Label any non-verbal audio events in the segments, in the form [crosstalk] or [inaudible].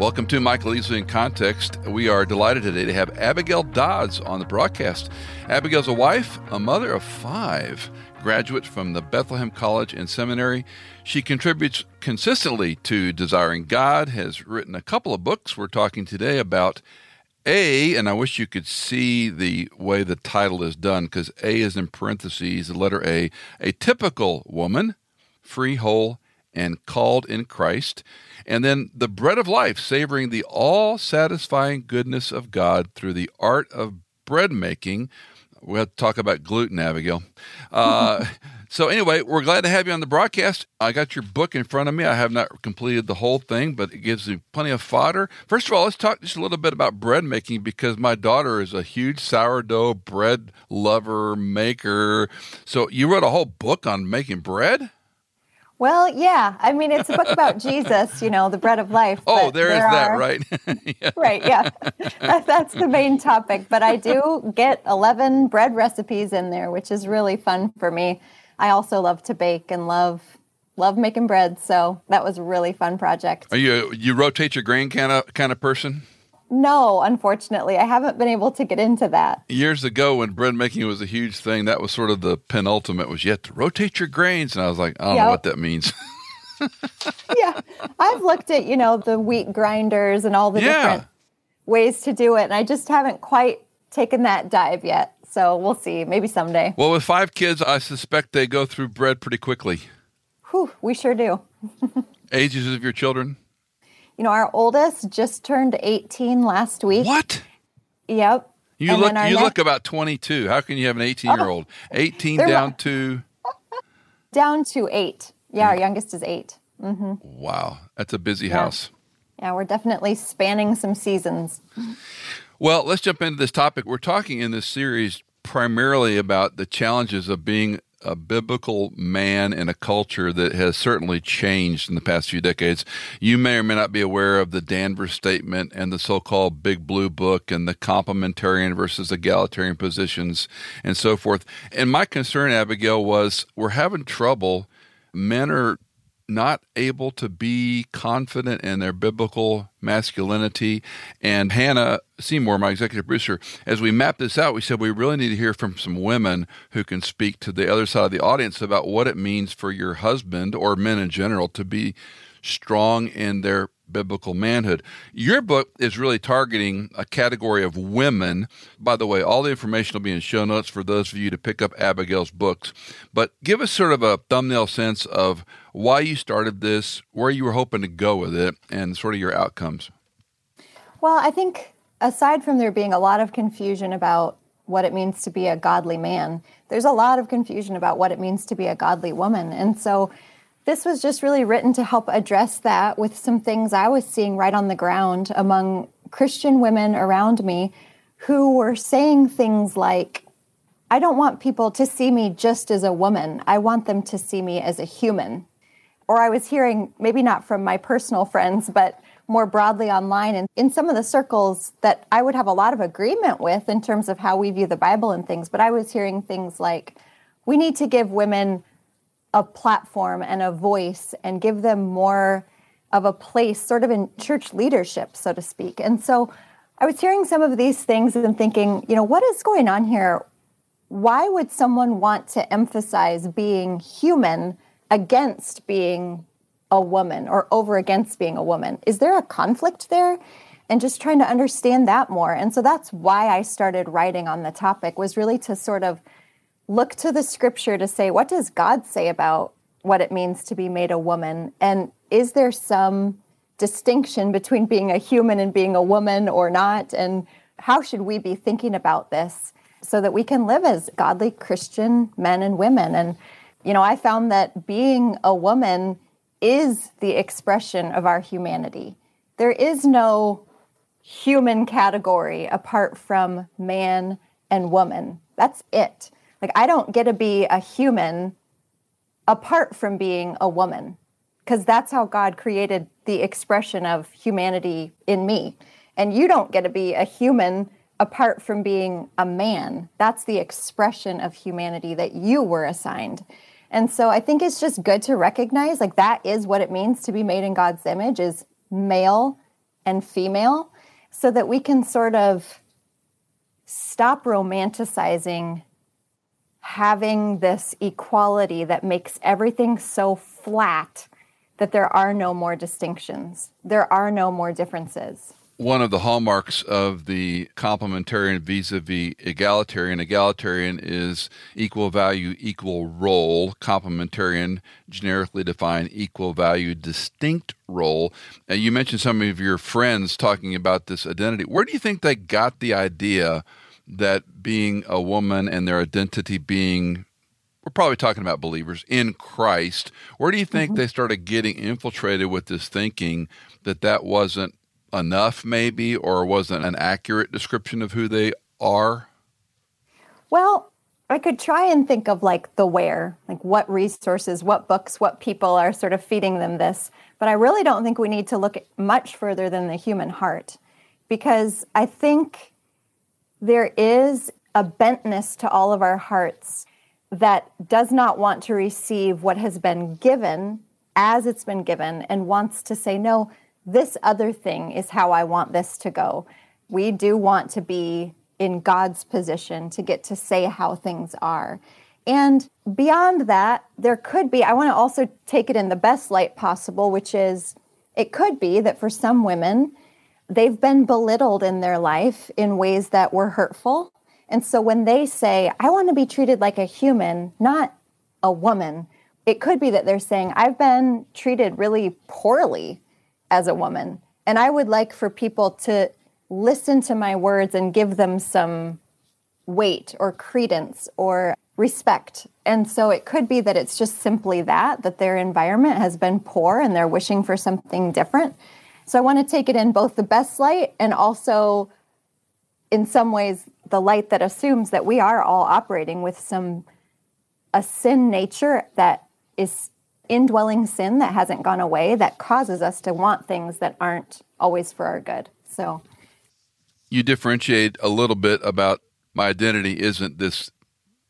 Welcome to Michael Easley in Context. We are delighted today to have Abigail Dodds on the broadcast. Abigail's a wife, a mother of five, graduate from the Bethlehem College and Seminary. She contributes consistently to Desiring God, has written a couple of books. We're talking today about A, and I wish you could see the way the title is done because A is in parentheses, the letter A, a typical woman, free, whole, and called in Christ. And then the bread of life, savoring the all satisfying goodness of God through the art of bread making. We'll have to talk about gluten, Abigail. Uh, [laughs] so, anyway, we're glad to have you on the broadcast. I got your book in front of me. I have not completed the whole thing, but it gives you plenty of fodder. First of all, let's talk just a little bit about bread making because my daughter is a huge sourdough bread lover, maker. So, you wrote a whole book on making bread? Well, yeah. I mean, it's a book about [laughs] Jesus, you know, the bread of life. Oh, there is there that, are, right? [laughs] yeah. Right, yeah. That's the main topic. But I do get 11 bread recipes in there, which is really fun for me. I also love to bake and love love making bread, so that was a really fun project. Are you you rotate your grain kind of kind of person? No, unfortunately, I haven't been able to get into that. Years ago, when bread making was a huge thing, that was sort of the penultimate. Was you have to rotate your grains, and I was like, I don't yep. know what that means. [laughs] yeah, I've looked at you know the wheat grinders and all the yeah. different ways to do it, and I just haven't quite taken that dive yet. So we'll see, maybe someday. Well, with five kids, I suspect they go through bread pretty quickly. Whew, we sure do. [laughs] Ages of your children? You know, our oldest just turned 18 last week. What? Yep. You and look you next... look about 22. How can you have an 18 year old? 18 down to down to 8. Yeah, our youngest is 8. Mm-hmm. Wow. That's a busy yeah. house. Yeah, we're definitely spanning some seasons. Well, let's jump into this topic. We're talking in this series primarily about the challenges of being a biblical man in a culture that has certainly changed in the past few decades. You may or may not be aware of the Danvers Statement and the so called Big Blue Book and the complementarian versus egalitarian positions and so forth. And my concern, Abigail, was we're having trouble. Men are not able to be confident in their biblical masculinity. And Hannah Seymour, my executive producer, as we mapped this out, we said we really need to hear from some women who can speak to the other side of the audience about what it means for your husband or men in general to be strong in their biblical manhood. Your book is really targeting a category of women. By the way, all the information will be in show notes for those of you to pick up Abigail's books. But give us sort of a thumbnail sense of why you started this, where you were hoping to go with it, and sort of your outcomes. Well, I think aside from there being a lot of confusion about what it means to be a godly man, there's a lot of confusion about what it means to be a godly woman. And so this was just really written to help address that with some things I was seeing right on the ground among Christian women around me who were saying things like, I don't want people to see me just as a woman. I want them to see me as a human. Or I was hearing, maybe not from my personal friends, but more broadly online and in some of the circles that I would have a lot of agreement with in terms of how we view the Bible and things. But I was hearing things like, we need to give women a platform and a voice and give them more of a place, sort of in church leadership, so to speak. And so I was hearing some of these things and thinking, you know, what is going on here? Why would someone want to emphasize being human against being a woman or over against being a woman? Is there a conflict there? And just trying to understand that more. And so that's why I started writing on the topic was really to sort of look to the scripture to say, what does God say about what it means to be made a woman? And is there some distinction between being a human and being a woman or not? And how should we be thinking about this so that we can live as godly Christian men and women? And, you know, I found that being a woman is the expression of our humanity. There is no human category apart from man and woman. That's it. Like, I don't get to be a human apart from being a woman, because that's how God created the expression of humanity in me. And you don't get to be a human apart from being a man. That's the expression of humanity that you were assigned. And so I think it's just good to recognize like that is what it means to be made in God's image is male and female so that we can sort of stop romanticizing having this equality that makes everything so flat that there are no more distinctions, there are no more differences. One of the hallmarks of the complementarian vis-a-vis egalitarian egalitarian is equal value equal role. Complementarian generically defined equal value distinct role. And you mentioned some of your friends talking about this identity. Where do you think they got the idea that being a woman and their identity being we're probably talking about believers in Christ. Where do you think mm-hmm. they started getting infiltrated with this thinking that that wasn't enough, maybe, or wasn't an accurate description of who they are? Well, I could try and think of like the where, like what resources, what books, what people are sort of feeding them this. But I really don't think we need to look much further than the human heart because I think there is a bentness to all of our hearts that does not want to receive what has been given as it's been given and wants to say, no, this other thing is how I want this to go. We do want to be in God's position to get to say how things are. And beyond that, there could be, I want to also take it in the best light possible, which is it could be that for some women, they've been belittled in their life in ways that were hurtful. And so when they say, I want to be treated like a human, not a woman, it could be that they're saying, I've been treated really poorly as a woman. And I would like for people to listen to my words and give them some weight or credence or respect. And so it could be that it's just simply that, that their environment has been poor and they're wishing for something different. So I want to take it in both the best light and also, in some ways, the light that assumes that we are all operating with some a sin nature that is indwelling sin that hasn't gone away that causes us to want things that aren't always for our good. So you differentiate a little bit about my identity isn't this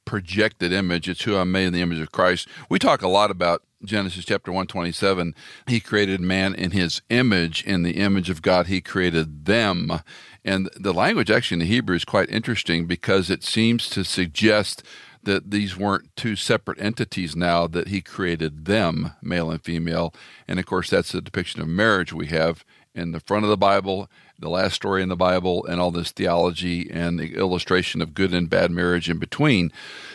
projected image, it's who I'm made in the image of Christ. We talk a lot about Genesis chapter 127. He created man in his image, in the image of God, he created them. And the language actually in the Hebrew is quite interesting because it seems to suggest that these weren't two separate entities now, that he created them, male and female. And of course, that's the depiction of marriage we have in the front of the Bible, the last story in the Bible, and all this theology and the illustration of good and bad marriage in between.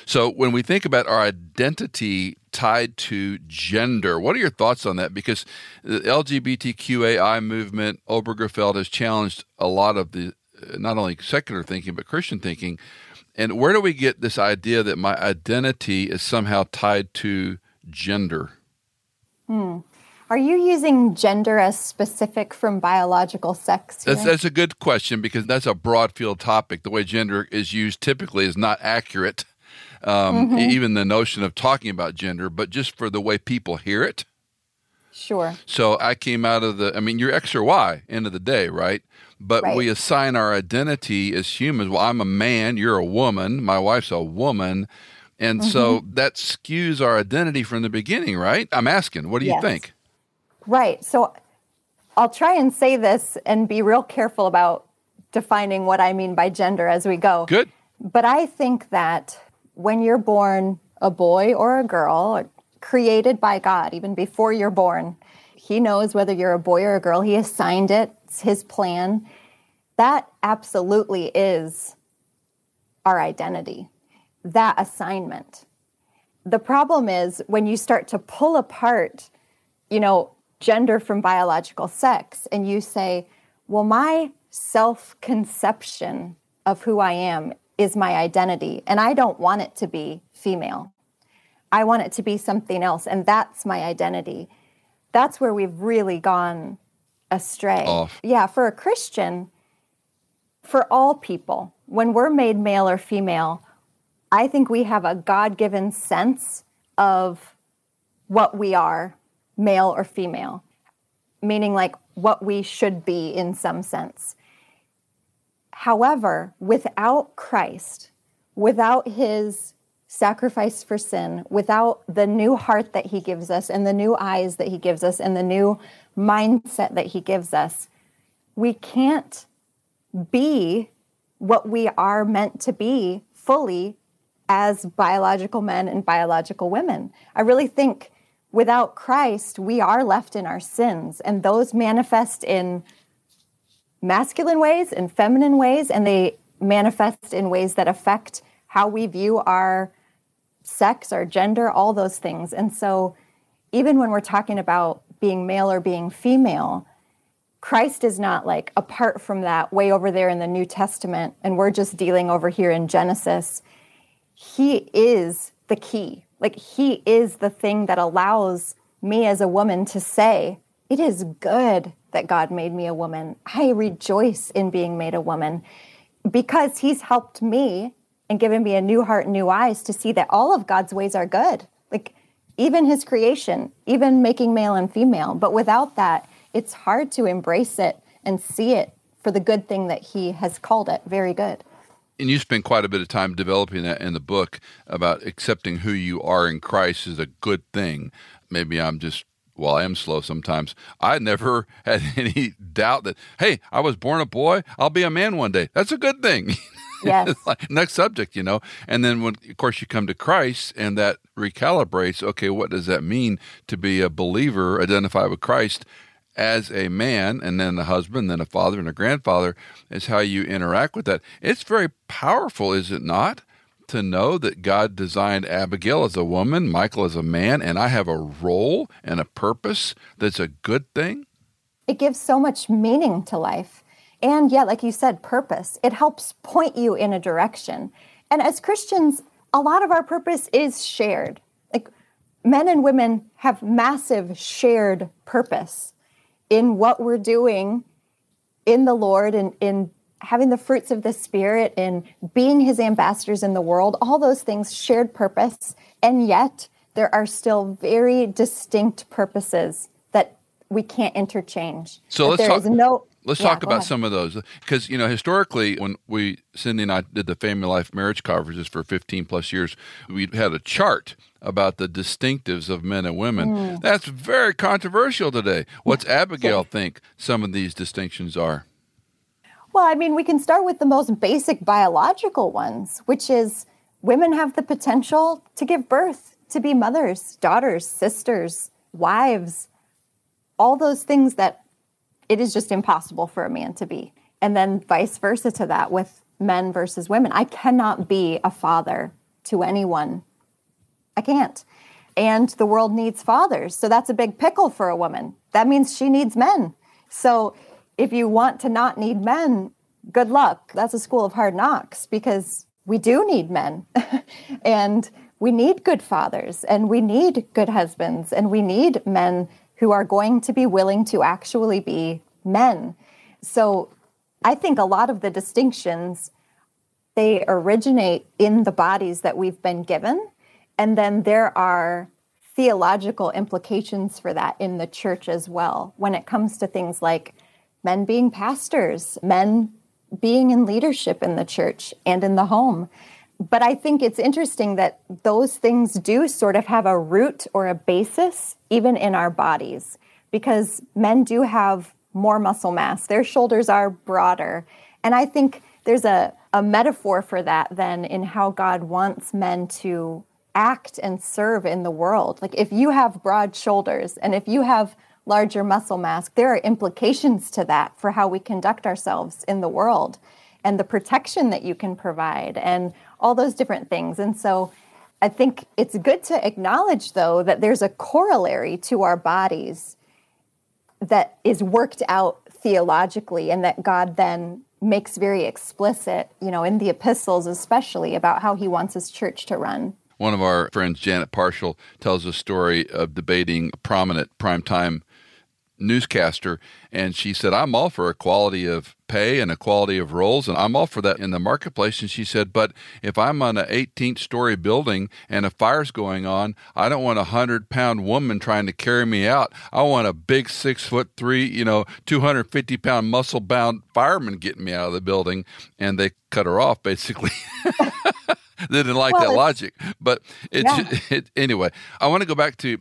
So when we think about our identity tied to gender, what are your thoughts on that? Because the LGBTQAI movement, Obergefell has challenged a lot of the not only secular thinking but Christian thinking and where do we get this idea that my identity is somehow tied to gender? Hmm. Are you using gender as specific from biological sex? That's, that's, a good question because that's a broad field topic. The way gender is used typically is not accurate, um, mm-hmm. even the notion of talking about gender, but just for the way people hear it. Sure. So I came out of the, I mean, you're X or Y, end of the day, right? but right. we assign our identity as humans. Well, I'm a man, you're a woman, my wife's a woman. And mm-hmm. so that skews our identity from the beginning, right? I'm asking, what do yes. you think? Right. So I'll try and say this and be real careful about defining what I mean by gender as we go. Good. But I think that when you're born a boy or a girl, created by God, even before you're born, He knows whether you're a boy or a girl. He assigned it it's his plan, that absolutely is our identity, that assignment. The problem is when you start to pull apart, you know, gender from biological sex and you say, well, my self conception of who I am is my identity, and I don't want it to be female. I want it to be something else, and that's my identity. That's where we've really gone astray. Off. Yeah, for a Christian, for all people, when we're made male or female, I think we have a God given sense of what we are, male or female, meaning like what we should be in some sense. However, without Christ, without his sacrifice for sin, without the new heart that he gives us and the new eyes that he gives us and the new mindset that he gives us, we can't be what we are meant to be fully as biological men and biological women. I really think without Christ, we are left in our sins, and those manifest in masculine ways and feminine ways, and they manifest in ways that affect how we view our sex, our gender, all those things. And so, even when we're talking about being male or being female, Christ is not like apart from that, way over there in the New Testament, and we're just dealing over here in Genesis. He is the key. Like, He is the thing that allows me as a woman to say, It is good that God made me a woman. I rejoice in being made a woman because He's helped me and given me a new heart, and new eyes to see that all of God's ways are good. Like, even His creation, even making male and female. But without that, it's hard to embrace it and see it for the good thing that He has called it very good and you spend quite a bit of time developing that in the book about accepting who you are in Christ is a good thing. Maybe I'm just well, I am slow sometimes. I never [laughs] had any doubt that, hey, I was born a boy, I'll be a man one day. That's a good thing. [laughs] Yes. Next subject, you know. And then when of course you come to Christ and that recalibrates, okay, what does that mean to be a believer, identify with Christ? As a man and then a husband, then a father and a grandfather is how you interact with that. It's very powerful, is it not? To know that God designed Abigail as a woman, Michael as a man, and I have a role and a purpose that's a good thing. It gives so much meaning to life. And yeah, like you said, purpose. It helps point you in a direction. And as Christians, a lot of our purpose is shared. Like men and women have massive shared purpose in what we're doing in the Lord and in having the fruits of the Spirit and being His ambassadors in the world, all those things, shared purpose. And yet, there are still very distinct purposes that we can't interchange. So let's talk. No, let's yeah, talk about ahead. some of those because you know historically, when we Cindy and I did the Family Life marriage conferences for 15 plus years, we had a chart about the distinctives of men and women. Mm. That's very controversial today. What's Abigail think some of these distinctions are? Well, I mean, we can start with the most basic biological ones, which is women have the potential to give birth, to be mothers, daughters, sisters, wives, all those things that it is just impossible for a man to be. And then vice versa to that with men versus women. I cannot be a father to anyone I can't. And the world needs fathers. So that's a big pickle for a woman. That means she needs men. So if you want to not need men, good luck. That's a school of hard knocks because we do need men. [laughs] and we need good fathers and we need good husbands and we need men who are going to be willing to actually be men. So I think a lot of the distinctions they originate in the bodies that we've been given and then there are theological implications for that in the church as well when it comes to things like men being pastors, men being in leadership in the church and in the home. But I think it's interesting that those things do sort of have a root or a basis even in our bodies because men do have more muscle mass. Their shoulders are broader. And I think there's a, a metaphor for that then in how God wants men to act and serve in the world. Like if you have broad shoulders and if you have larger muscle mass, there are implications to that for how we conduct ourselves in the world and the protection that you can provide and all those different things. And so I think it's good to acknowledge, though, that there's a corollary to our bodies that is worked out theologically and that God then makes very explicit, you know, in the epistles especially about how he wants his church to run. One of our friends, Janet Parshall, tells a story of debating a prominent primetime newscaster, and she said, I'm all for equality of pay and equality of roles, and I'm all for that in the marketplace. And she said, But if I'm on an 18th story building and a fire's going on, I don't want a 100 pound woman trying to carry me out. I want a big six foot three, you know, 250 pound muscle bound fireman getting me out of the building. And they cut her off basically. [laughs] they didn't like well, that logic. But it's yeah. [laughs] it, anyway. I want to go back to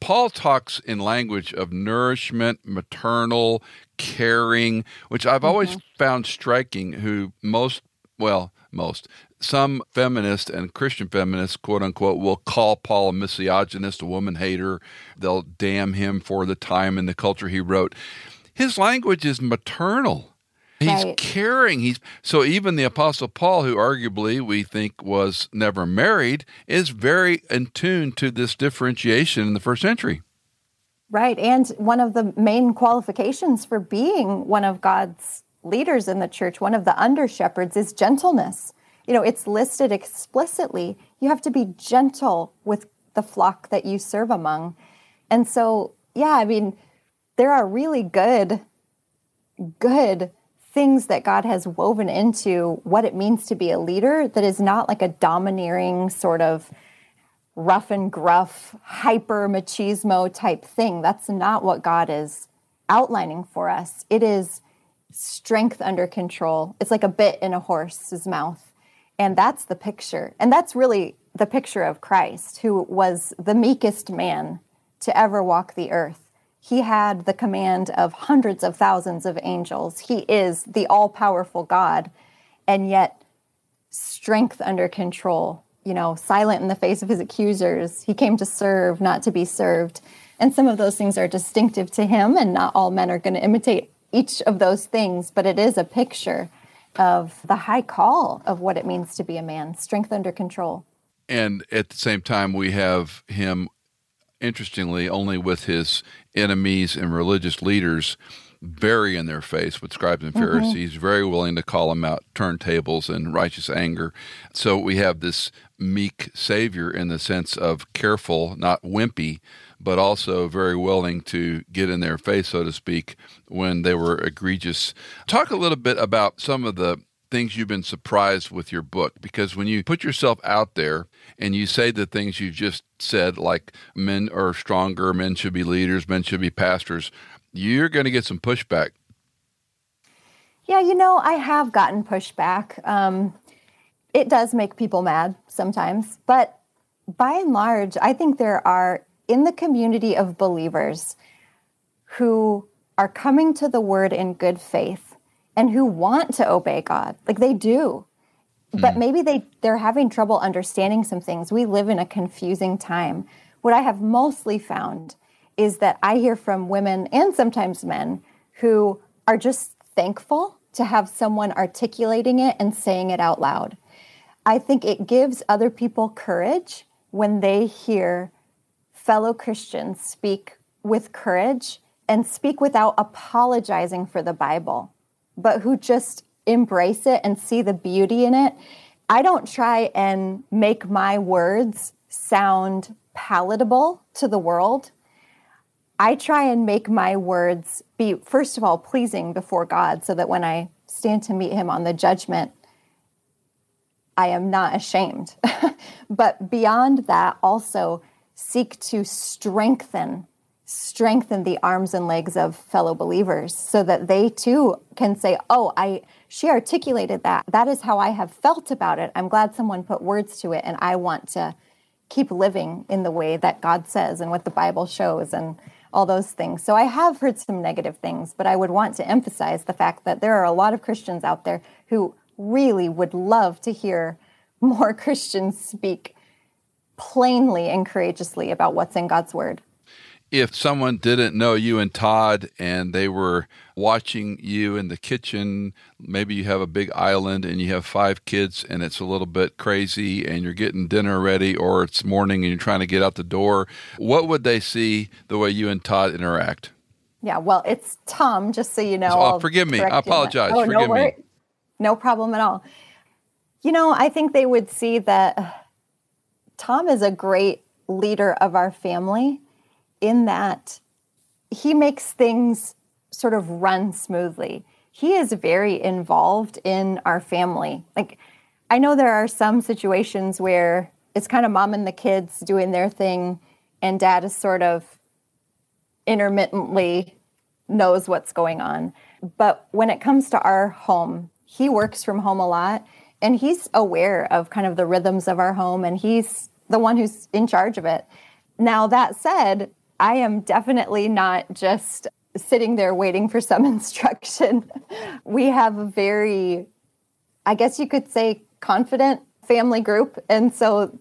Paul talks in language of nourishment, maternal, caring, which I've mm-hmm. always found striking. Who most, well, most, some feminists and Christian feminists, quote unquote, will call Paul a misogynist, a woman hater. They'll damn him for the time and the culture he wrote. His language is maternal. He's right. caring. He's so even the apostle Paul, who arguably we think was never married, is very in tune to this differentiation in the first century. Right. And one of the main qualifications for being one of God's leaders in the church, one of the under shepherds, is gentleness. You know, it's listed explicitly. You have to be gentle with the flock that you serve among. And so, yeah, I mean, there are really good, good things that God has woven into what it means to be a leader that is not like a domineering sort of rough and gruff, hyper machismo type thing. That's not what God is outlining for us. It is strength under control. It's like a bit in a horse's mouth. And that's the picture. And that's really the picture of Christ, who was the meekest man to ever walk the earth. He had the command of hundreds of thousands of angels. He is the all powerful God, and yet strength under control, you know, silent in the face of his accusers. He came to serve, not to be served. And some of those things are distinctive to him, and not all men are going to imitate each of those things, but it is a picture of the high call of what it means to be a man strength under control. And at the same time, we have him interestingly, only with his enemies and religious leaders very in their face with scribes and mm-hmm. Pharisees, mm-hmm. very willing to call them out, turntables and righteous anger. So we have this meek Savior in the sense of careful, not wimpy, but also very willing to get in their face, so to speak, when they were egregious. Talk a little bit about some of the things you've been surprised with your book. Because when you put yourself out there and you say the things you've just said like men are stronger men should be leaders men should be pastors you're going to get some pushback. Yeah you know i have gotten pushback. Um, it does make people mad sometimes. But by and large i think there are in the community of believers who are coming to the word in good faith and who want to obey God. Like they do. Mm. But hmm. maybe they they're having trouble understanding some things. We live in a confusing time. What I have mostly found is that I hear from women and sometimes men who are just thankful to have someone articulating it and saying it out loud. I think it gives other people courage when they hear fellow Christians speak with courage and speak without apologizing for the Bible but who just embrace it and see the beauty in it. I don't try and make my words sound palatable to the world. I try and make my words be, first of all, pleasing before God so that when I stand to meet Him on the judgment, I am not ashamed. [laughs] but beyond that, also seek to strengthen strengthen the arms and legs of fellow believers so that they too can say oh i she articulated that. That is how i have felt about it. I'm glad someone put words to it and i want to keep living in the way that god says and what the bible shows and all those things. So i have heard some negative things but i would want to emphasize the fact that there are a lot of christians out there who really would love to hear [laughs] more christians speak plainly and courageously about what's in god's word if someone didn't know you and Todd and they were watching you in the kitchen, maybe you have a big island and you have five kids and it's a little bit crazy and you're getting dinner ready or it's morning and you're trying to get out the door, what would they see the way you and Todd interact? Yeah, well, it's Tom, just so you know. Oh, forgive me. I apologize. Oh, forgive no me. No problem at all. You know, I think they would see that Tom is a great leader of our family in that he makes things sort of run smoothly. He is very involved in our family. Like, I know there are some situations where it's kind of mom and the kids doing their thing, and dad is sort of intermittently knows what's going on. But when it comes to our home, he works from home a lot and he's aware of kind of the rhythms of our home and he's the one who's in charge of it. Now, that said, I am definitely not just sitting there waiting for some [laughs] instruction. We have a very, I guess you could say, confident family group. And so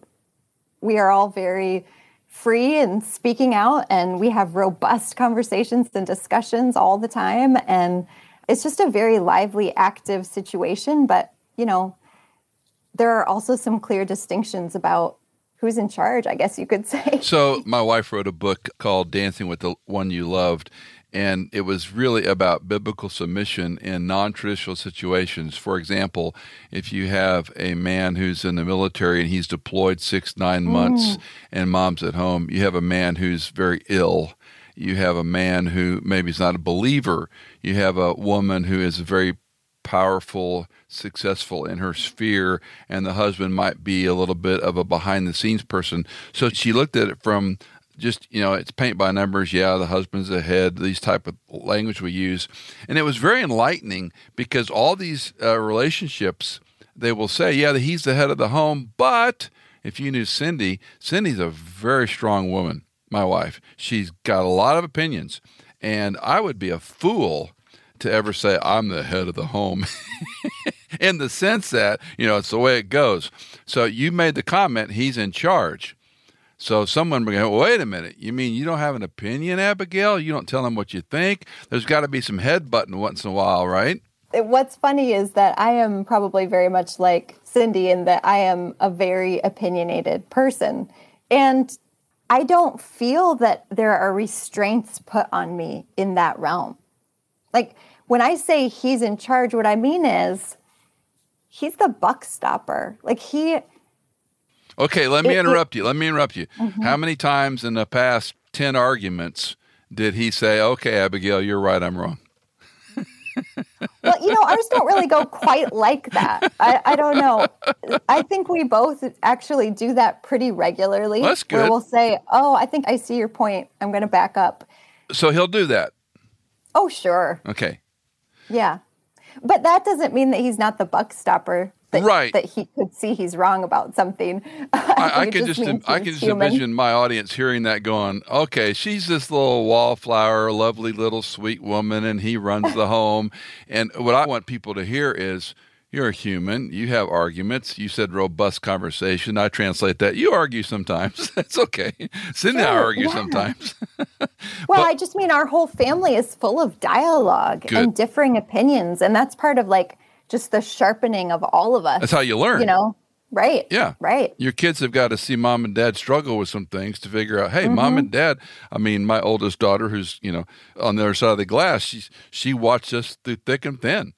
we are all very free and speaking out, and we have robust conversations and discussions all the time. And it's just a very lively, active situation. But, you know, there are also some clear distinctions about who's in charge, I guess you could say. So, my wife wrote a book called Dancing with the One You Loved, and it was really about biblical submission in non traditional situations. For example, if you have a man who's in the military and he's deployed six, nine months mm. and mom's at home, you have a man who's very ill. You have a man who maybe is not a believer. You have a woman who is a very powerful, successful in her sphere, and the husband might be a little bit of a behind the scenes person. So she looked at it from just you know it's paint by numbers. Yeah the husband's ahead these type of language we use. And it was very enlightening because all these uh, relationships they will say yeah he's the head of the home but if you knew cindy cindy's a very strong woman my wife. She's got a lot of opinions. And i would be a fool to ever say i'm the head of the home [laughs] in the sense that you know it's the way it goes so you made the comment he's in charge so someone would go, wait a minute, you mean you don't have an opinion, Abigail? You don't tell them what you think? There's got to be some head button once in a while, right? What's funny is that I am probably very much like Cindy in that I am a very opinionated person. And I don't feel that there are restraints put on me in that realm. Like when I say he's in charge, what I mean is he's the buck stopper. Like he Okay, let me interrupt you. Let me interrupt you. Mm-hmm. How many times in the past 10 arguments did he say, okay, Abigail, you're right, I'm wrong? [laughs] well, you know, ours don't really go quite like that. I, I, don't know. I think we both actually do that pretty regularly. Well, that's good. Where we'll say, oh, I think I see your point. I'm going to back up. So he'll do that? Oh, sure. Okay. Yeah. But that doesn't mean that he's not the buck stopper that, right. that he could see he's wrong about something. [laughs] I, I could just, Im- I can just imagine my audience hearing that going, okay, she's this little wallflower, lovely little sweet woman, and he runs the home. And what I want people to hear is, you're a human. You have arguments. You said robust conversation. I translate that. You argue sometimes. [laughs] That's okay. Cindy sure, I argue yeah. sometimes. [laughs] well, but, I just mean our whole family is full of dialogue good. and differing opinions. And that's part of like just the sharpening of all of us. That's how you learn. You know, right? Yeah, right. Your kids have got to see mom and dad struggle with some things to figure out. Hey, mm-hmm. mom and dad. I mean, my oldest daughter, who's you know on the other side of the glass, she she watched us through thick and thin.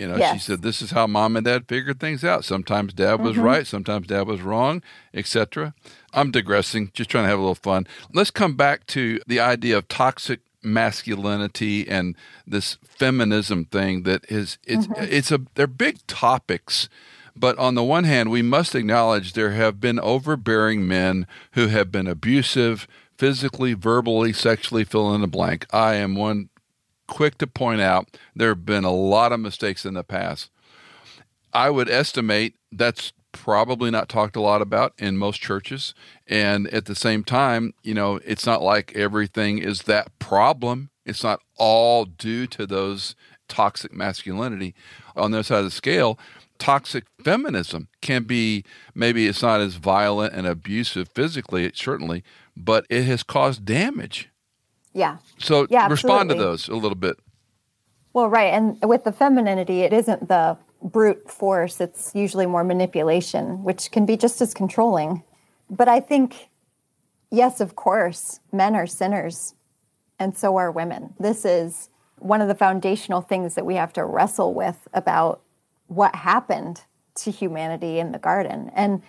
You know, yes. she said this is how mom and dad figured things out. Sometimes dad was mm-hmm. right, sometimes dad was wrong, etc. I'm digressing, just trying to have a little fun. Let's come back to the idea of toxic masculinity and this feminism thing that is it's mm-hmm. it's a they're big topics but on the one hand we must acknowledge there have been overbearing men who have been abusive physically verbally sexually fill in the blank i am one quick to point out there have been a lot of mistakes in the past i would estimate that's probably not talked a lot about in most churches. And at the same time, you know, it's not like everything is that problem. It's not all due to those toxic masculinity. On the other side of the scale, toxic feminism can be maybe it's not as violent and abusive physically, certainly, but it has caused damage. Yeah. So yeah, respond to those a little bit. Well, right. And with the femininity, it isn't the brute force, it's usually more manipulation, which can be just as controlling. But I think, yes, of course, men are sinners, and so are women. This is one of the foundational things that we have to wrestle with about what happened to humanity in the garden. And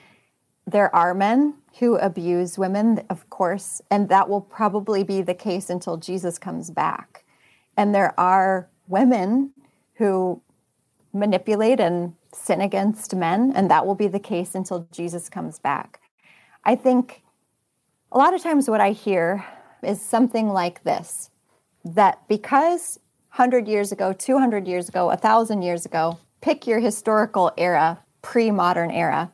there are men who abuse women, of course, and that will probably be the case until Jesus comes back. And there are women who manipulate and sin against men, and that will be the case until Jesus comes back. I think a lot of times what I hear is something like this that because 100 years ago, 200 years ago, 1,000 years ago, pick your historical era, pre modern era,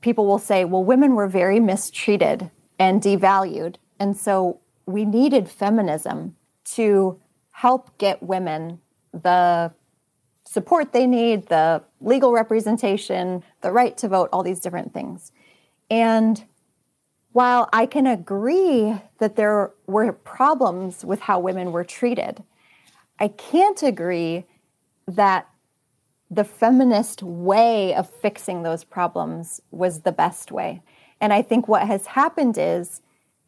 people will say, well, women were very mistreated and devalued And so we needed feminism to help get women the support they need, the legal representation, the right to vote, all these different things. And while I can agree that there were problems with how women were treated, I can't agree that the feminist way of fixing those problems was the best way. And I think what has happened is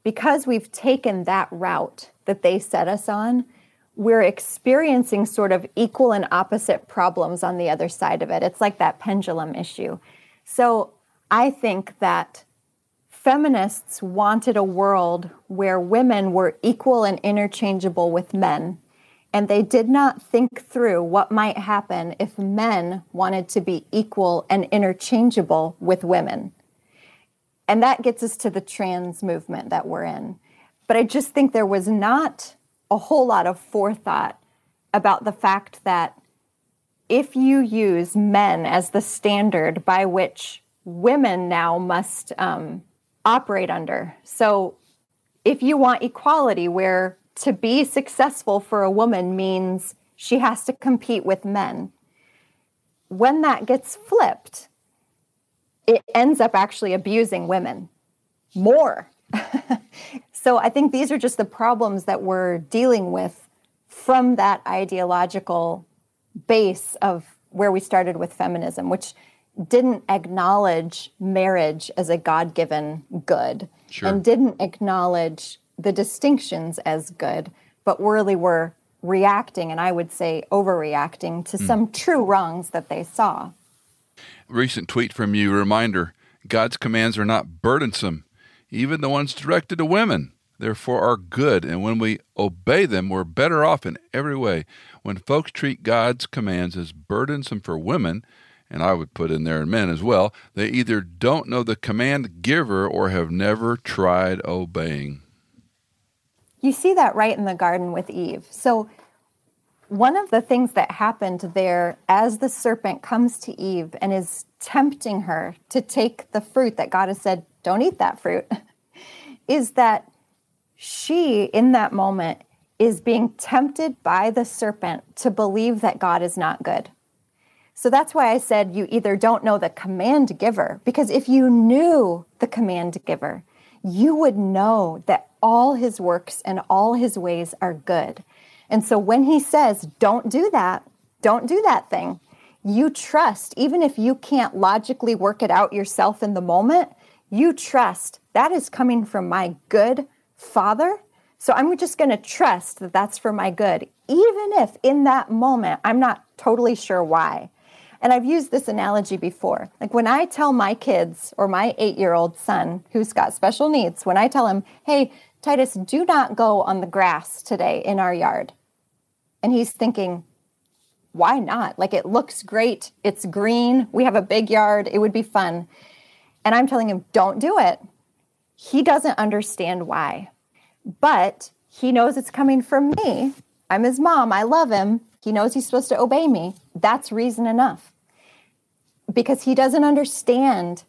because we've taken that route that they set us on, we're experiencing sort of equal and opposite problems on the other side of it. It's like that pendulum issue. So I think that feminists wanted a world where women were equal and interchangeable with men. And they did not think through what might happen if men wanted to be equal and interchangeable with women. And that gets us to the trans movement that we're in. But I just think there was not a whole lot of forethought about the fact that if you use men as the standard by which women now must um, operate under, so if you want equality, where to be successful for a woman means she has to compete with men, when that gets flipped, it ends up actually abusing women more. [laughs] so I think these are just the problems that we're dealing with from that ideological base of where we started with feminism, which didn't acknowledge marriage as a God given good sure. and didn't acknowledge the distinctions as good, but really were reacting, and I would say overreacting to mm. some true wrongs that they saw recent tweet from you reminder God's commands are not burdensome, even the ones directed to women, therefore are good. And when we obey them, we're better off in every way. When folks treat God's commands as burdensome for women, and I would put in there men as well, they either don't know the command giver or have never tried obeying. You see that right in the garden with Eve. So one of the things that happened there as the serpent comes to Eve and is tempting her to take the fruit that God has said, don't eat that fruit, [laughs] is that she, in that moment, is being tempted by the serpent to believe that God is not good. So that's why I said you either don't know the command giver, because if you knew the command giver, you would know that all his works and all his ways are good and so when he says, don't do that, don't do that thing, you trust, even if you can't logically work it out yourself in the moment, you trust that is coming from my good father. So I'm just going to trust that that's for my good, even if in that moment I'm not totally sure why. And I've used this analogy before. Like when I tell my kids or my eight year old son who's got special needs, when I tell him, hey, Titus, do not go on the grass today in our yard. And he's thinking, why not? Like it looks great. It's green. We have a big yard. It would be fun. And I'm telling him, don't do it. He doesn't understand why. But he knows it's coming from me. I'm his mom. I love him. He knows he's supposed to obey me. That's reason enough. Because he doesn't understand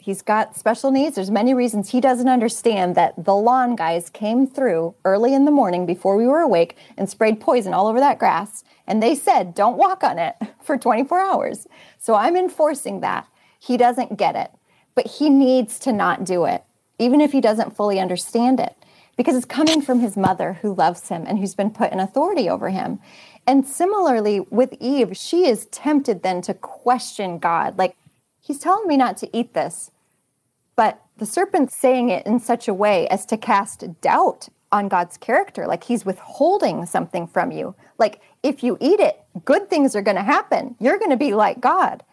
he's got special needs. There's many reasons he doesn't understand that the lawn guys came through early in the morning before we were awake and sprayed poison all over that grass. And they said, don't walk on it [laughs] for 24 hours. So I'm enforcing that. He doesn't get it, but he needs to not do it, even if he doesn't fully understand it, because it's coming from his mother who loves him and who's been put in authority over him. And similarly with Eve, she is tempted then to question God. Like, He's telling me not to eat this. But the serpent's saying it in such a way as to cast doubt on God's character, like he's withholding something from you. Like, if you eat it, good things are going to happen. You're going to be like God,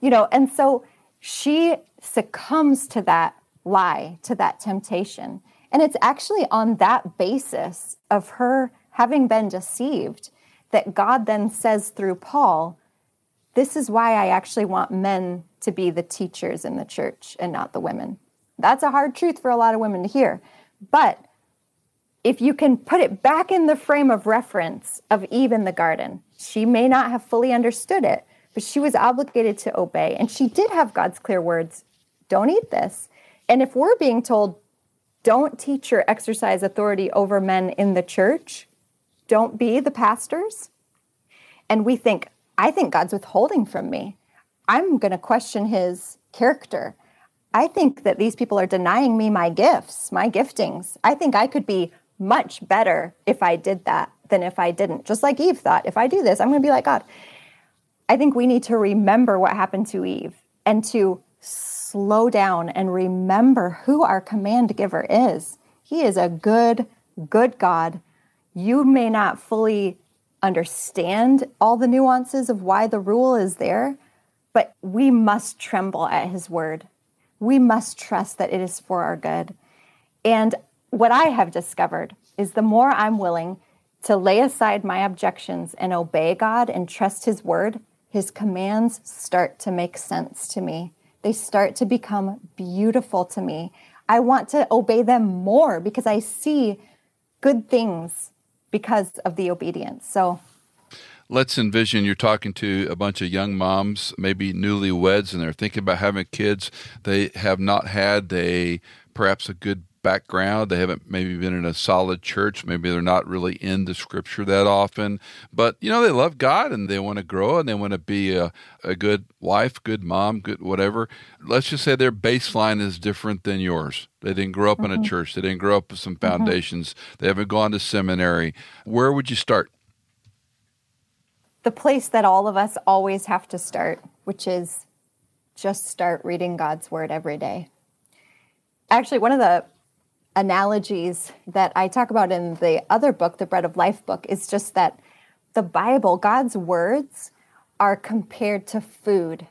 you know. And so she succumbs to that lie, to that temptation. And it's actually on that basis of her having been deceived that God then says through Paul, This is why I actually want men to be the teachers in the church and not the women. That's a hard truth for a lot of women to hear. But if you can put it back in the frame of reference of Eve in the garden, she may not have fully understood it, but she was obligated to obey. And she did have God's clear words don't eat this. And if we're being told, don't teach or exercise authority over men in the church. Don't be the pastors. And we think, I think God's withholding from me. I'm going to question his character. I think that these people are denying me my gifts, my giftings. I think I could be much better if I did that than if I didn't. Just like Eve thought, if I do this, I'm going to be like God. I think we need to remember what happened to Eve and to slow down and remember who our command giver is. He is a good, good God. You may not fully understand all the nuances of why the rule is there, but we must tremble at his word. We must trust that it is for our good. And what I have discovered is the more I'm willing to lay aside my objections and obey God and trust his word, his commands start to make sense to me. They start to become beautiful to me. I want to obey them more because I see good things because of the obedience. So let's envision you're talking to a bunch of young moms, maybe newlyweds, and they're thinking about having kids. They have not had a perhaps a good background. They haven't maybe been in a solid church. Maybe they're not really in the scripture that often. But, you know, they love God and they want to grow and they want to be a, a good wife, good mom, good whatever. Let's just say their baseline is different than yours. They didn't grow up mm-hmm. in a mm-hmm. church. They didn't grow up with some mm-hmm. foundations. Mm-hmm. They haven't gone to seminary. Where would you start? The place that all of us always have to start, which is just start reading God's word every day. Actually, one of the analogies that I talk about in the other book, the Bread of Life book, is just that the Bible, God's words, are compared to food.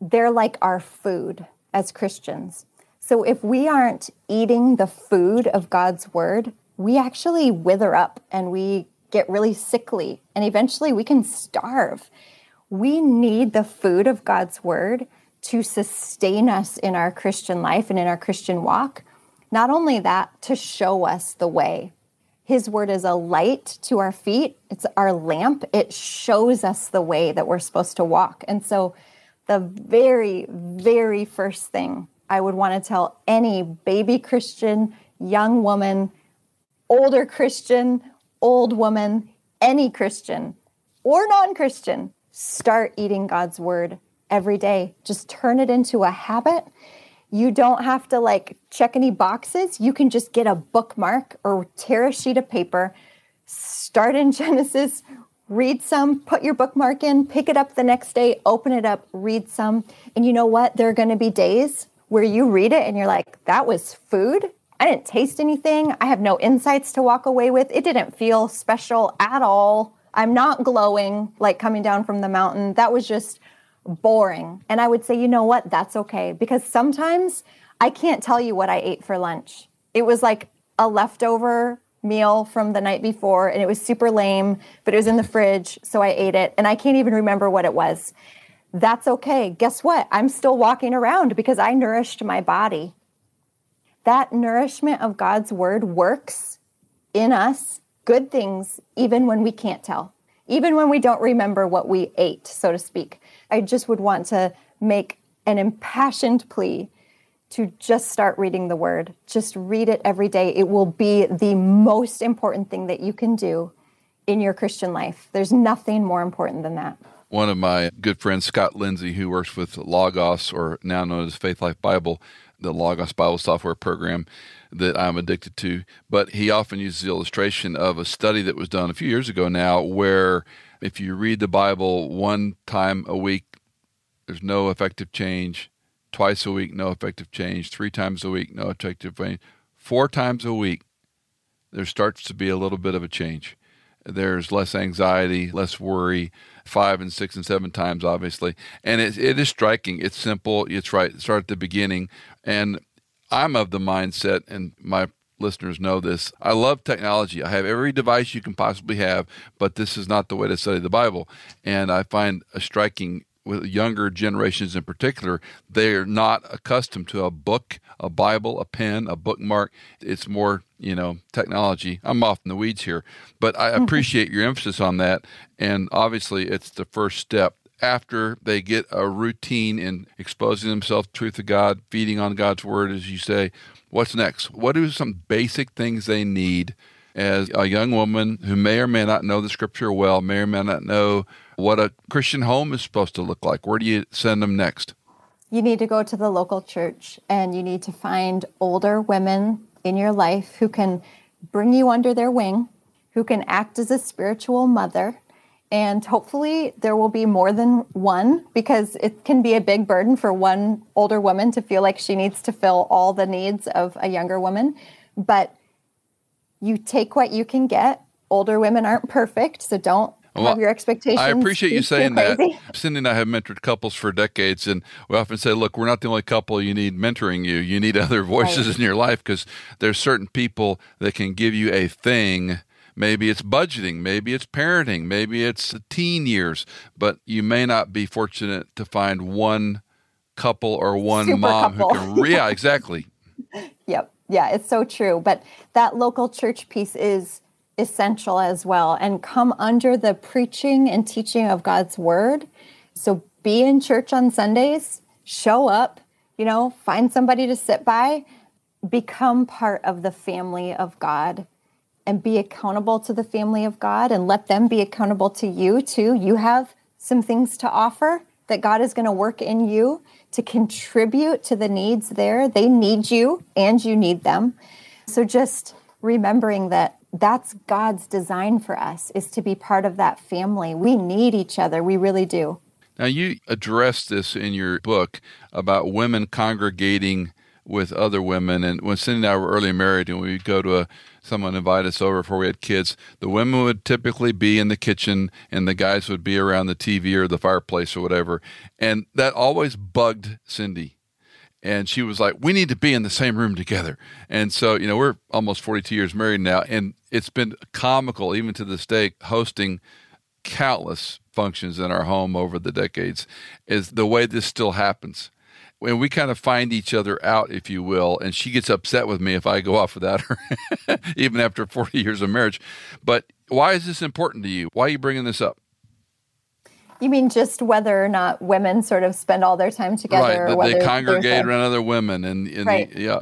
They're like our food as Christians. So if we aren't eating the food of God's word, we actually wither up and we get really sickly and eventually we can starve. We need the food of God's word to sustain us in our Christian life and in our Christian walk. Not only that, to show us the way. His word is a light to our feet, it's our lamp. It shows us the way that we're supposed to walk. And so, the very, very first thing I would want to tell any baby Christian, young woman, older Christian, old woman, any Christian or non Christian, start eating God's word every day. Just turn it into a habit you don't have to like check any boxes. You can just get a bookmark or tear a sheet of paper, start in [laughs] Genesis, read some, put your bookmark in, pick it up the next day, open it up, read some. And you know what? There are going to be days where you read it and you're like, that was food. I didn't taste anything. I have no insights to walk away with. It didn't feel special at all. I'm not glowing like coming down from the mountain. That was just boring. And I would say, you know what? That's okay. Because sometimes I can't tell you what I ate for lunch. It was like a leftover meal from the night before and it was super lame, but it was in the fridge. So I ate it and I can't even remember what it was. That's okay. Guess what? I'm still walking around because I nourished my body. That nourishment of God's word works in us, good things, even when we can't tell, even when we don't remember what we ate, so to speak. I just would want to make an impassioned plea to just start reading the word. Just read it every day. It will be the most important thing that you can do in your Christian life. There's nothing more important than that. One of my good friends, Scott Lindsay, who works with Logos, or now known as Faithlife Bible, the Logos Bible software program that I'm addicted to. But he often uses the illustration of a study that was done a few years ago now where if you read the Bible one time a week, there's no effective change. Twice a week, no effective change. Three times a week, no effective change. Four times a week, there starts to be a little bit of a change. There's less anxiety, less worry. Five and six and seven times, obviously, and it, it is striking. It's simple. It's right. Start at the beginning, and I'm of the mindset, and my listeners know this. I love technology. I have every device you can possibly have, but this is not the way to study the Bible. And I find a striking with younger generations in particular, they are not accustomed to a book, a Bible, a pen, a bookmark. It's more, you know, technology. I'm off in the weeds here, but I mm-hmm. appreciate your emphasis on that. And obviously, it's the first step after they get a routine in exposing themselves to the truth of God, feeding on God's word, as you say, what's next? What are some basic things they need as a young woman who may or may not know the scripture well, may or may not know what a Christian home is supposed to look like? Where do you send them next? You need to go to the local church and you need to find older women in your life who can bring you under their wing, who can act as a spiritual mother. And hopefully, there will be more than one because it can be a big burden for one older woman to feel like she needs to fill all the needs of a younger woman. But you take what you can get. Older women aren't perfect, so don't well, have your expectations. I appreciate you saying that. [laughs] Cindy and I have mentored couples for decades, and we often say, "Look, we're not the only couple you need mentoring you. You need [laughs] other voices right. in your life because there's certain people that can give you a thing." Maybe it's budgeting, maybe it's parenting, maybe it's teen years, but you may not be fortunate to find one couple or one Super mom couple. who can. Yeah, [laughs] exactly. yep. Yeah, it's so true. But that local church piece is essential as well and come under the preaching and teaching of God's word. So be in church on Sundays, show up, you know, find somebody to sit by, become part of the family of God and be accountable to the family of God and let them be accountable to you too. You have some things to offer that God is going to work in you to contribute to the needs there. They need you and you need them. So just remembering that that's God's design for us is to be part of that family. We need each other. We really do. Now, you address this in your book about women congregating with other women. And when Cindy and I were early married and we'd go to a, someone invite us over before we had kids, the women would typically be in the kitchen and the guys would be around the TV or the fireplace or whatever. And that always bugged Cindy and she was like, "We need to be in the same room together." And so, you know, we're almost 42 years married now, and it's been comical even to this day hosting countless functions in our home over the decades is the way this still happens. When we kind of find each other out, if you will, and she gets upset with me if I go off without her, [laughs] even after 40 years of marriage. But why is this important to you? Why are you bringing this up? You mean just whether or not women sort of spend all their time together, right? They congregate around other women, and, and right. The, yeah.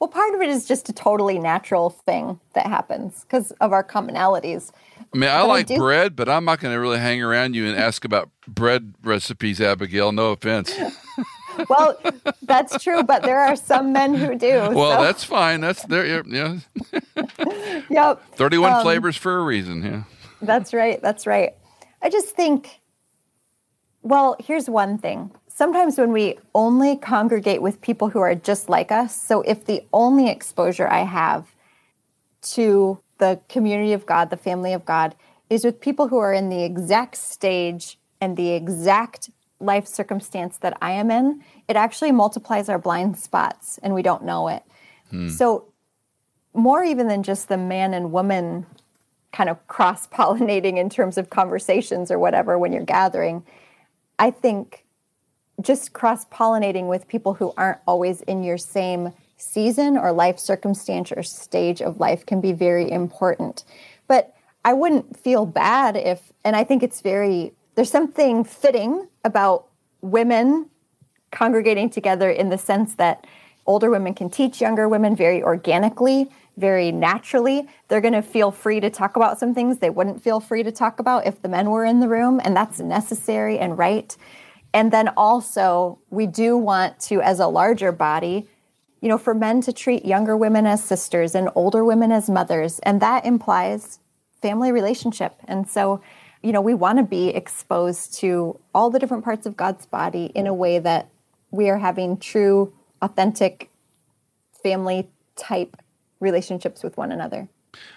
Well, part of it is just a totally natural thing that happens because of our commonalities. I mean, I but like I bread, but I'm not going to really hang around you and ask about bread recipes, Abigail. No offense. [laughs] well, that's true, but there are some men who do. Well, so. that's fine. That's there. Yeah. [laughs] yep. Thirty-one um, flavors for a reason. Yeah. That's right. That's right. I just think, well, here's one thing. Sometimes when we only congregate with people who are just like us, so if the only exposure I have to the community of God, the family of God, is with people who are in the exact stage and the exact life circumstance that I am in, it actually multiplies our blind spots and we don't know it. Hmm. So, more even than just the man and woman kind of cross pollinating in terms of conversations or whatever when you're gathering. I think just cross pollinating with people who aren't always in your same season or life circumstance or stage of life can be very important. But I wouldn't feel bad if, and I think it's very, there's something fitting about women congregating together in the sense that older women can teach younger women very organically very naturally. They're going to feel free to talk about some things they wouldn't feel free to talk about if the men were in the room, and that's necessary and right. And then also, we do want to, as a larger body, you know, for men to treat younger women as sisters and older women as mothers, and that implies family relationship. And so, you know, we want to be exposed to all the different parts of God's body in a way that we are having true, authentic family type relationships with one another.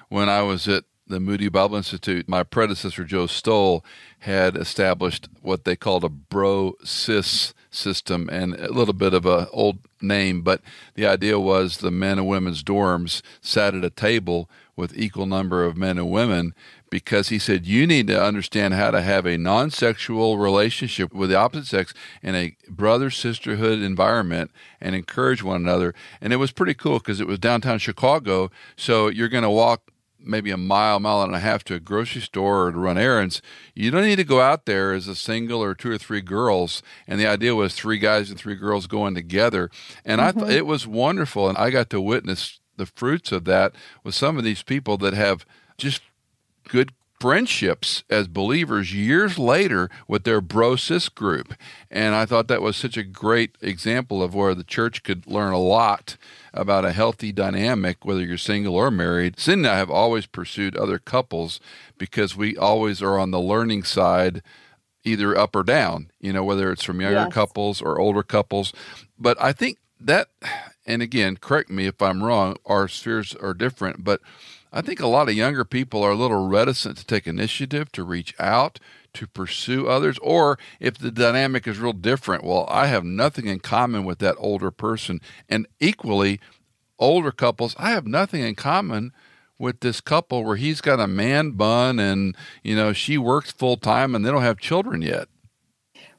When I was at the Moody Bible Institute, my predecessor, Joe Stowell, had established what they called a bro sis system and a little bit of a old name, but the idea was the men and women's dorms sat at a table with equal number of men and women because he said you need to understand how to have a non-sexual relationship with the opposite sex in a brother sisterhood environment and encourage one another. And it was pretty cool because it was downtown chicago so you're going to walk maybe a mile, mile and a half to a grocery store or to run errands, you don't need to go out there as a single or two or three girls. And the idea was three guys and three girls going together. And mm-hmm. I thought it was wonderful. And I got to witness the fruits of that with some of these people that have just good friendships as believers years later with their bro sis group. And I thought that was such a great example of where the church could learn a lot about a healthy dynamic, whether you're single or married. Sin and I have always pursued other couples because we always are on the learning side, either up or down, you know, whether it's from younger yes. couples or older couples. But I think that, and again, correct me if I'm wrong, our spheres are different, but I think a lot of younger people are a little reticent to take initiative, to reach out, to pursue others, or if the dynamic is real different, well, I have nothing in common with that older person. And equally, older couples, I have nothing in common with this couple where he's got a man bun and, you know, she works full time and they don't have children yet.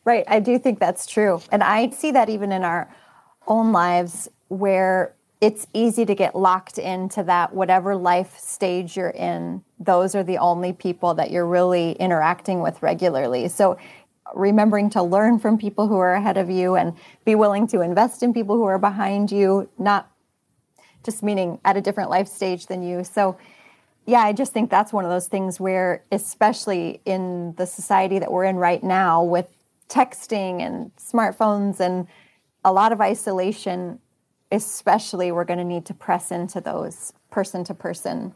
Right. I do think that's true. And I see that even in our own lives where it's easy to get locked into that whatever life stage you're in those are the only people that you're really interacting with regularly. So remembering to learn from people who are ahead of you and be willing to invest in people who are behind you not just meaning at a different life stage than you. So yeah i just think that's one of those things where especially in the society that we're in right now with texting and smartphones and a lot of isolation especially we're going to need to press into those person to person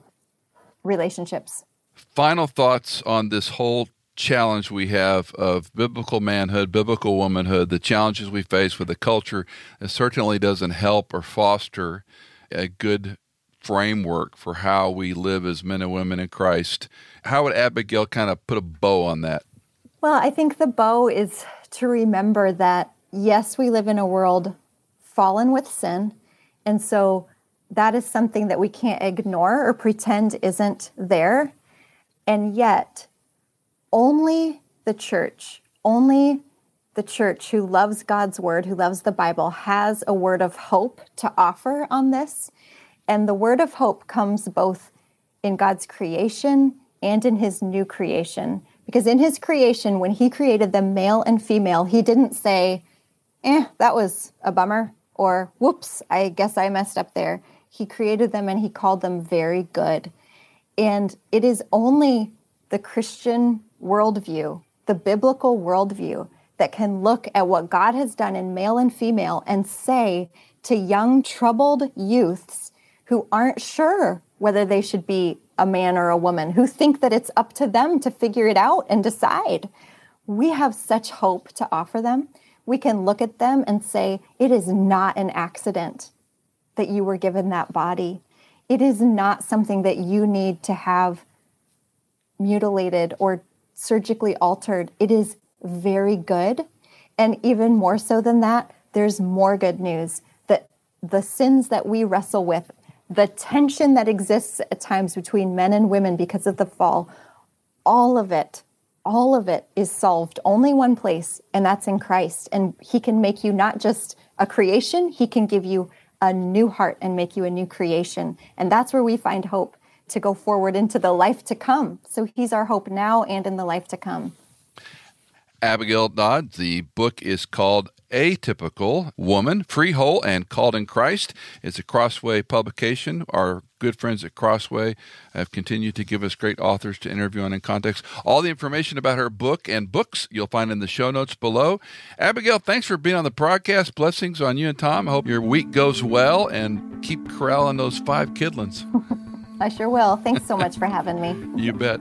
relationships. Final thoughts on this whole challenge we have of biblical manhood, biblical womanhood, the challenges we face with a culture that certainly doesn't help or foster a good framework for how we live as men and women in Christ. How would Abigail kind of put a bow on that? Well, I think the bow is to remember that yes, we live in a world fallen with sin. And so that is something that we can't ignore or pretend isn't there. And yet, only the church, only the church who loves God's word, who loves the Bible, has a word of hope to offer on this. And the word of hope comes both in God's creation and in his new creation. Because in his creation, when he created them male and female, he didn't say, eh, that was a bummer or whoops, I guess I messed up there. He created them and he called them very good. And it is only the Christian worldview, the biblical worldview, that can look at what God has done in male and female and say to young, troubled youths who aren't sure whether they should be a man or a woman, who think that it's up to them to figure it out and decide. We have such hope to offer them we can look at them and say, it is not an accident that you were given that body. It is not something that you need to have mutilated or surgically altered. It is very good. And even more so than that, there's more good news that the sins that we wrestle with, the tension that exists at times between men and women because of the fall, all of it all of it is solved only one place, and that's in Christ. And He can make you not just a creation, He can give you a new heart and make you a new creation. And that's where we find hope to go forward into the life to come. So He's our hope now and in the life to come. Abigail Dodds. The book is called Atypical Woman, Free, Whole, and Called in Christ. It's a Crossway publication. Our good friends at Crossway have continued to give us great authors to interview on in context. All the information about her book and books you'll find in the show notes below. Abigail, thanks for being on the broadcast. Blessings on you and Tom. I hope your week goes well and keep corralling those five kidlings. [laughs] I sure will. Thanks so much for having me. You bet.